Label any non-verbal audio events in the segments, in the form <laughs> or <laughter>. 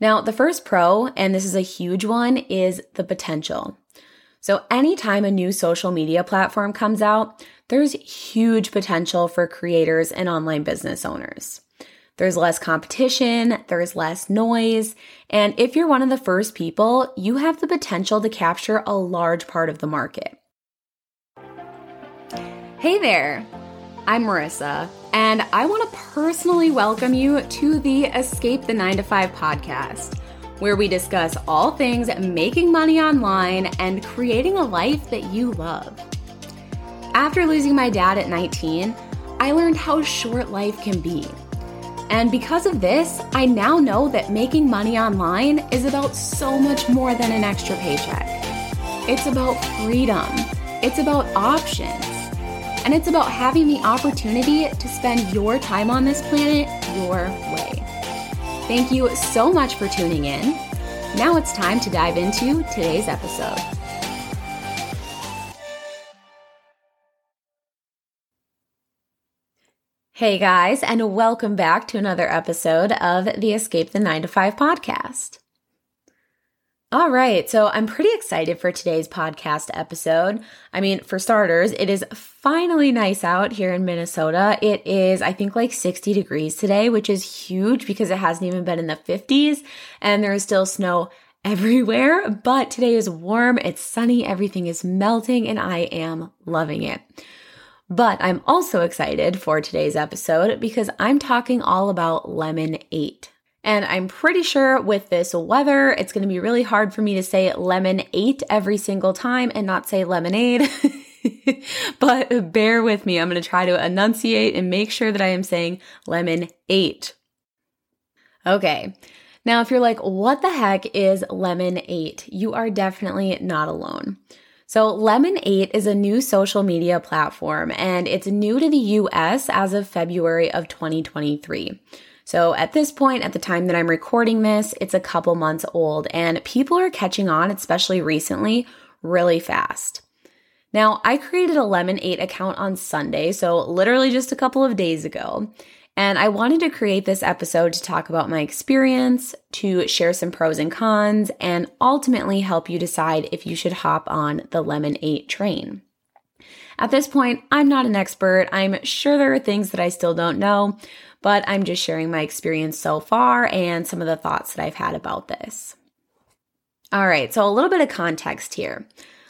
Now, the first pro, and this is a huge one, is the potential. So, anytime a new social media platform comes out, there's huge potential for creators and online business owners. There's less competition, there's less noise, and if you're one of the first people, you have the potential to capture a large part of the market. Hey there, I'm Marissa, and I want to personally welcome you to the Escape the 9 to 5 podcast, where we discuss all things making money online and creating a life that you love. After losing my dad at 19, I learned how short life can be and because of this, I now know that making money online is about so much more than an extra paycheck. It's about freedom, it's about options, and it's about having the opportunity to spend your time on this planet your way. Thank you so much for tuning in. Now it's time to dive into today's episode. Hey guys, and welcome back to another episode of the Escape the 9 to 5 podcast. All right, so I'm pretty excited for today's podcast episode. I mean, for starters, it is finally nice out here in Minnesota. It is, I think, like 60 degrees today, which is huge because it hasn't even been in the 50s and there is still snow everywhere. But today is warm, it's sunny, everything is melting, and I am loving it. But I'm also excited for today's episode because I'm talking all about Lemon 8. And I'm pretty sure with this weather, it's going to be really hard for me to say lemon 8 every single time and not say lemonade. <laughs> but bear with me. I'm going to try to enunciate and make sure that I am saying lemon 8. Okay. Now, if you're like, what the heck is lemon 8? You are definitely not alone. So, Lemon 8 is a new social media platform and it's new to the US as of February of 2023. So, at this point, at the time that I'm recording this, it's a couple months old and people are catching on, especially recently, really fast. Now, I created a Lemon 8 account on Sunday, so literally just a couple of days ago. And I wanted to create this episode to talk about my experience, to share some pros and cons, and ultimately help you decide if you should hop on the Lemon 8 train. At this point, I'm not an expert. I'm sure there are things that I still don't know, but I'm just sharing my experience so far and some of the thoughts that I've had about this. All right, so a little bit of context here.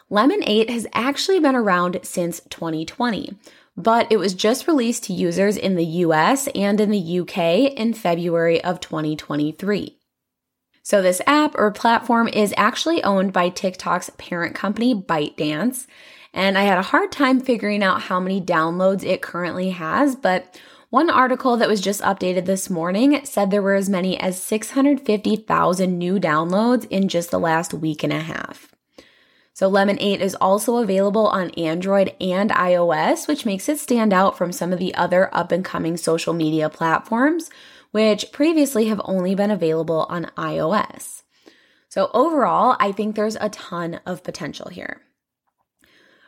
Lemon 8 has actually been around since 2020 but it was just released to users in the US and in the UK in February of 2023. So, this app or platform is actually owned by TikTok's parent company, ByteDance. And I had a hard time figuring out how many downloads it currently has, but one article that was just updated this morning said there were as many as 650,000 new downloads in just the last week and a half. So Lemon 8 is also available on Android and iOS, which makes it stand out from some of the other up and coming social media platforms, which previously have only been available on iOS. So overall, I think there's a ton of potential here.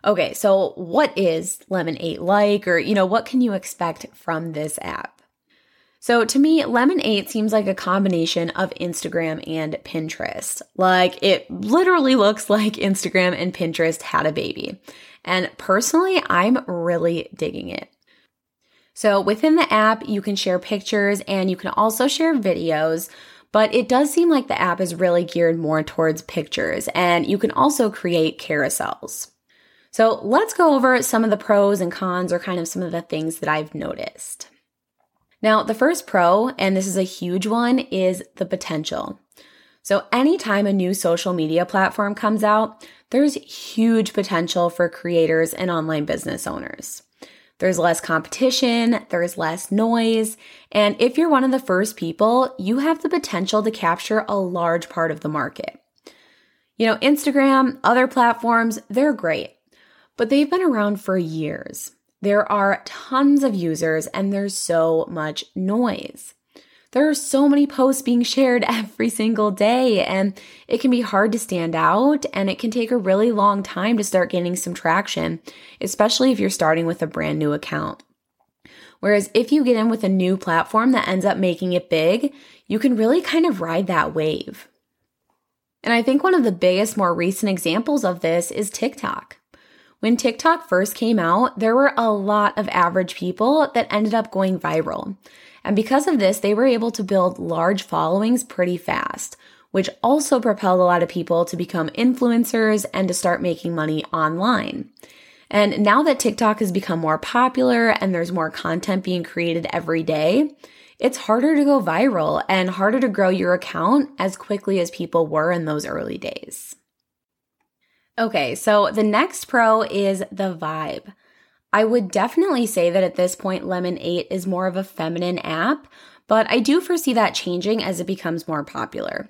Okay, so what is Lemon 8 like, or, you know, what can you expect from this app? So to me, Lemon 8 seems like a combination of Instagram and Pinterest. Like it literally looks like Instagram and Pinterest had a baby. And personally, I'm really digging it. So within the app, you can share pictures and you can also share videos, but it does seem like the app is really geared more towards pictures and you can also create carousels. So let's go over some of the pros and cons or kind of some of the things that I've noticed. Now, the first pro, and this is a huge one, is the potential. So, anytime a new social media platform comes out, there's huge potential for creators and online business owners. There's less competition, there's less noise, and if you're one of the first people, you have the potential to capture a large part of the market. You know, Instagram, other platforms, they're great, but they've been around for years. There are tons of users and there's so much noise. There are so many posts being shared <laughs> every single day, and it can be hard to stand out, and it can take a really long time to start gaining some traction, especially if you're starting with a brand new account. Whereas if you get in with a new platform that ends up making it big, you can really kind of ride that wave. And I think one of the biggest, more recent examples of this is TikTok. When TikTok first came out, there were a lot of average people that ended up going viral. And because of this, they were able to build large followings pretty fast, which also propelled a lot of people to become influencers and to start making money online. And now that TikTok has become more popular and there's more content being created every day, it's harder to go viral and harder to grow your account as quickly as people were in those early days. Okay, so the next pro is the vibe. I would definitely say that at this point, Lemon 8 is more of a feminine app, but I do foresee that changing as it becomes more popular.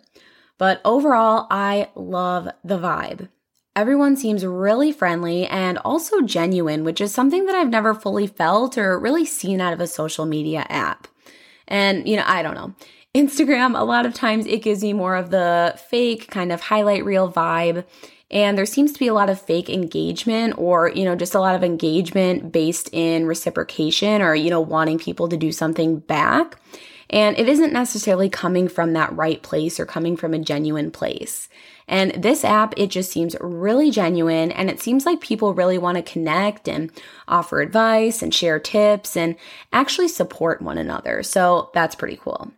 But overall, I love the vibe. Everyone seems really friendly and also genuine, which is something that I've never fully felt or really seen out of a social media app. And, you know, I don't know. <laughs> Instagram, a lot of times it gives me more of the fake kind of highlight reel vibe. And there seems to be a lot of fake engagement or, you know, just a lot of engagement based in reciprocation or, you know, wanting people to do something back. And it isn't necessarily coming from that right place or coming from a genuine place. And this app, it just seems really genuine and it seems like people really want to connect and offer advice and share tips and actually support one another. So that's pretty cool.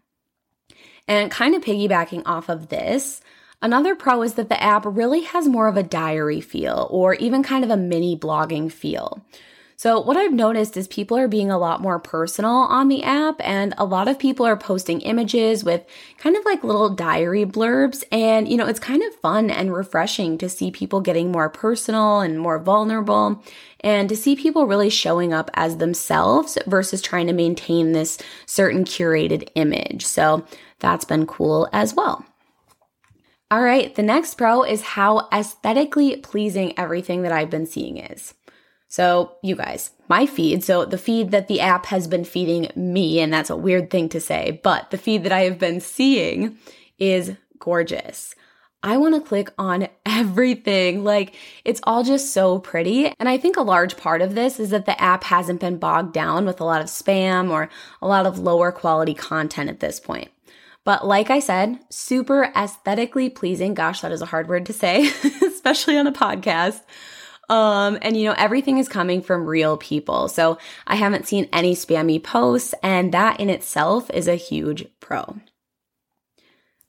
And kind of piggybacking off of this, Another pro is that the app really has more of a diary feel or even kind of a mini blogging feel. So, what I've noticed is people are being a lot more personal on the app, and a lot of people are posting images with kind of like little diary blurbs. And, you know, it's kind of fun and refreshing to see people getting more personal and more vulnerable, and to see people really showing up as themselves versus trying to maintain this certain curated image. So, that's been cool as well. All right, the next pro is how aesthetically pleasing everything that I've been seeing is. So, you guys, my feed, so the feed that the app has been feeding me, and that's a weird thing to say, but the feed that I have been seeing is gorgeous. I want to click on <laughs> everything. Like, it's all just so pretty. And I think a large part of this is that the app hasn't been bogged down with a lot of spam or a lot of lower quality content at this point. But like I said, super aesthetically pleasing. Gosh, that is a hard word to say, <laughs> especially on a podcast. Um, and you know, everything is coming from real people. So I haven't seen any spammy posts, and that in itself is a huge pro.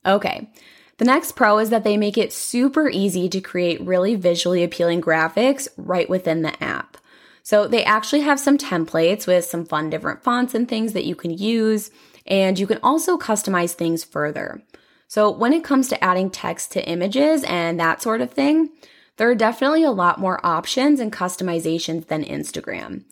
Okay. The next pro is that they make it super easy to create really visually appealing graphics right within the app. So they actually have some templates with some fun different fonts and things that you can use, and you can also customize things further. So when it comes to adding text to images and that sort of thing, there are definitely a lot more options and customizations than Instagram,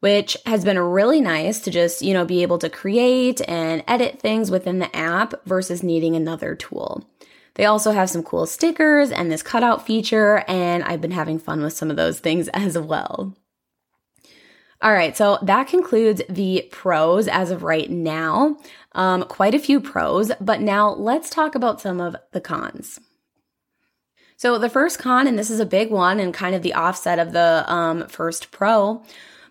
which has been really nice to just, you know, be able to create and edit things within the app versus needing another tool. They also have some cool stickers and this cutout feature, and I've been having fun with some of those things <laughs> as well. All right, so that concludes the pros as of right now. Um, quite a few pros, but now let's talk about some of the cons. So the first con, and this is a big one and kind of the offset of the um, first pro,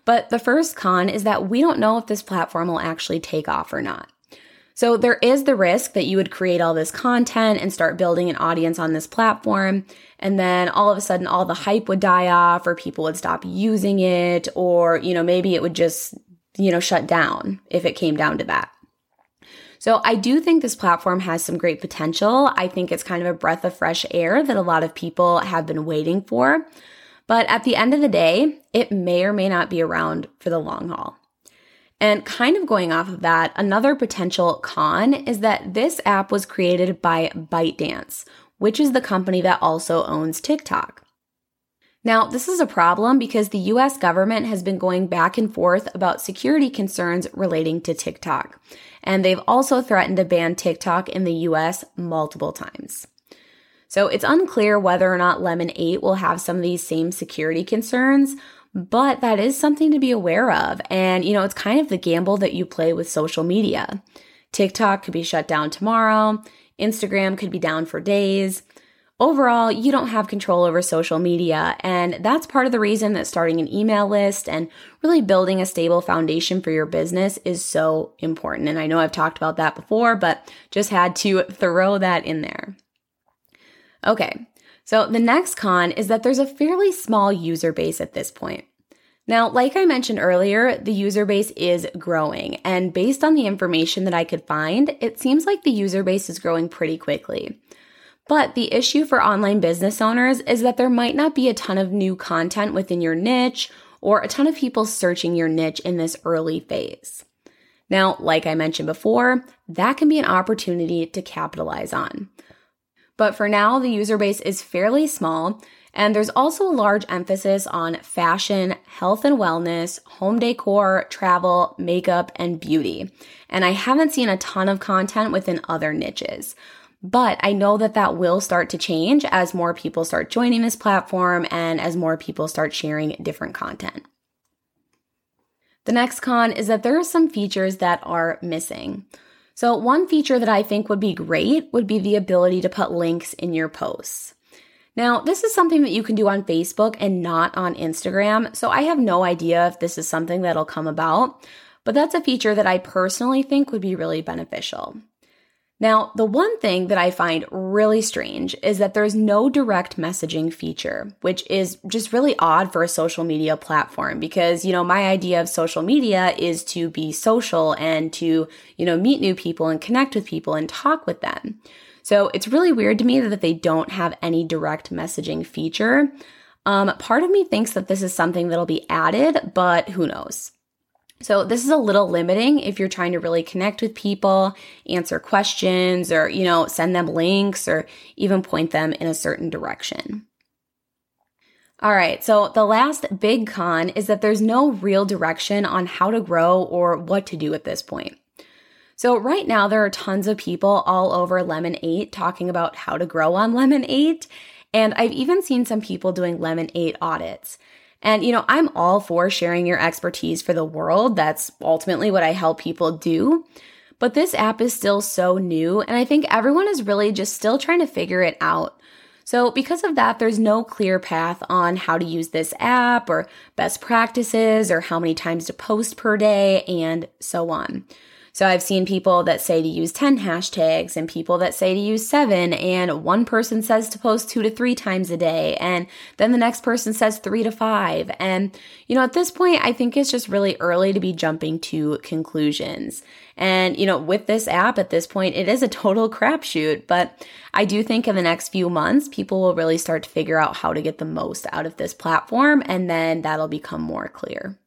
but the first con is that we don't know if this platform will actually take off or not. So there is the risk that you would create all this content and start building an audience on this platform. And then all of a sudden all the hype would die off or people would stop using it or, you know, maybe it would just, you know, shut down if it came down to that. So I do think this platform has some great potential. I think it's kind of a breath of fresh air that a lot of people have been waiting for. But at the end of the day, it may or may not be around for the long haul. And kind of going off of that, another potential con is that this app was created by ByteDance, which is the company that also owns TikTok. Now, this is a problem because the US government has been going back and forth about security concerns relating to TikTok. And they've also threatened to ban TikTok in the US multiple times. So it's unclear whether or not Lemon 8 will have some of these same security concerns, but that is something to be aware of. And, you know, it's kind of the gamble that you play with social media. TikTok could be shut down tomorrow, Instagram could be down for days. overall, you don't have control over social media. And that's part of the reason that starting an email list and really building a stable foundation for your business is so important. And I know I've talked about that before, but just had to <laughs> throw that in there. Okay, so the next con is that there's a fairly small user base at this point. Now, like I mentioned earlier, the user base is growing, and based on the information that I could find, it seems like the user base is growing pretty quickly. But the issue for online business owners is that there might not be a ton of new content within your niche or a ton of people searching your niche in this early phase. Now, like I mentioned before, that can be an opportunity to capitalize on. But for now, the user base is fairly small, and there's also a large emphasis on fashion, health and wellness, home decor, travel, makeup, and beauty. And I haven't seen a ton of content within other niches. But I know that that will start to change as more people start joining this platform and as more people start sharing different content. The next con is that there are some features that are missing. So, one feature that I think would be great would be the ability to put links in your posts. Now, this is something that you can do on Facebook and not on Instagram, so I have no idea if this is something that'll come about, but that's a feature that I personally think would be really beneficial. Now, the one thing that I find really strange is that there's no direct messaging feature, which is just really odd for a social media platform because, you know, my idea of social media is to be social and to, you know, meet new people and connect with people and talk with them. So it's really weird to me that they don't have any direct messaging feature. Um, part of me thinks that this is something that'll be added, but who knows? So, this is a little limiting if you're trying to really connect with people, answer questions, or, you know, send them links or even point them in a certain direction. All right, so the last big con is that there's no real direction on how to grow or what to do at this point. So, right now, there are tons of people all over Lemon 8 talking about how to grow on Lemon 8. And I've even seen some people doing Lemon 8 audits. And, you know, I'm all for sharing your expertise for the world. That's ultimately what I help people do. But this app is still so new, and I think everyone is really just still trying to figure it out. So, because of that, there's no clear path on how to use this app or best practices or how many times to post per day and so on. So I've seen people that say to use 10 hashtags and people that say to use seven, and one person says to post two to three times a day, and then the next person says three to five. And, you know, at this point, I think it's just really early to be jumping to conclusions. And, you know, with this app at this point, it is a total <laughs> crapshoot, but I do think in the next few months, people will really start to figure out how to get the most out of this platform, and then that'll become more clear.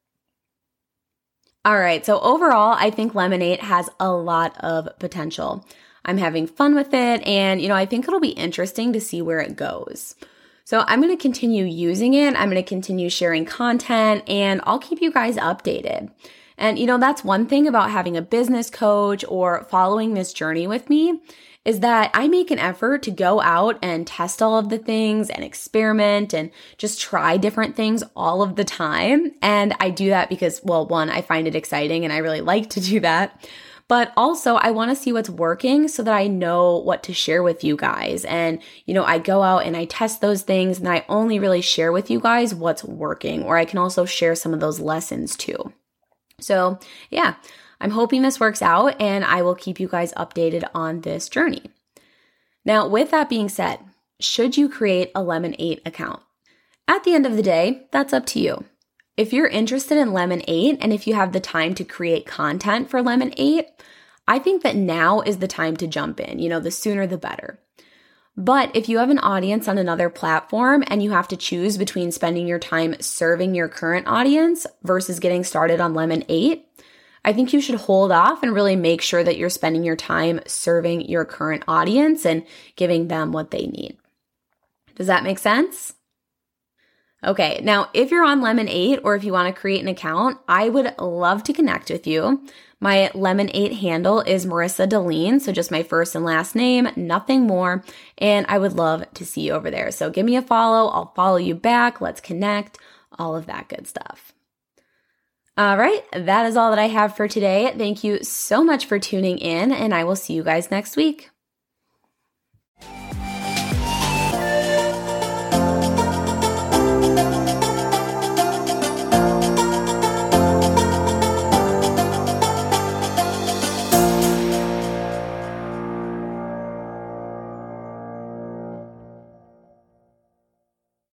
All right, so overall, I think Lemonade has a lot of potential. I'm having fun with it, and you know, I think it'll be interesting to see where it goes. So I'm going to continue using it. I'm going to continue sharing content, and I'll keep you guys updated. And you know, that's one thing about having a business coach or following this journey with me is that I make an effort to go out and test all of the things and experiment and just try different things all of the time. And I do that because, well, one, I find it exciting and I really like to do that. But also, I want to see what's working so that I know what to share with you guys. And, you know, I go out and I test those things and I only really share with you guys what's working, or I can also share some of those lessons too. So, yeah, I'm hoping this works out and I will keep you guys updated on this journey. Now, with that being said, should you create a Lemon 8 account? At the end of the day, that's up to you. If you're interested in Lemon 8 and if you have the time to create content for Lemon 8, I think that now is the time to jump in. You know, the sooner the better. But if you have an audience on another platform and you have to choose between spending your time serving your current audience versus getting started on Lemon 8, I think you should hold off and really make sure that you're spending your time serving your current audience and giving them what they need. Does that make sense? Okay, now if you're on Lemon 8 or if you want to create an account, I would love to connect with you. My Lemon 8 handle is Marissa Dahlin, so just my first and last name, nothing more, and I would love to see you over there. So give me a follow, I'll follow you back, let's connect, all of that good stuff. All right, that is all that I have for today. Thank you so much for tuning in, and I will see you guys next week.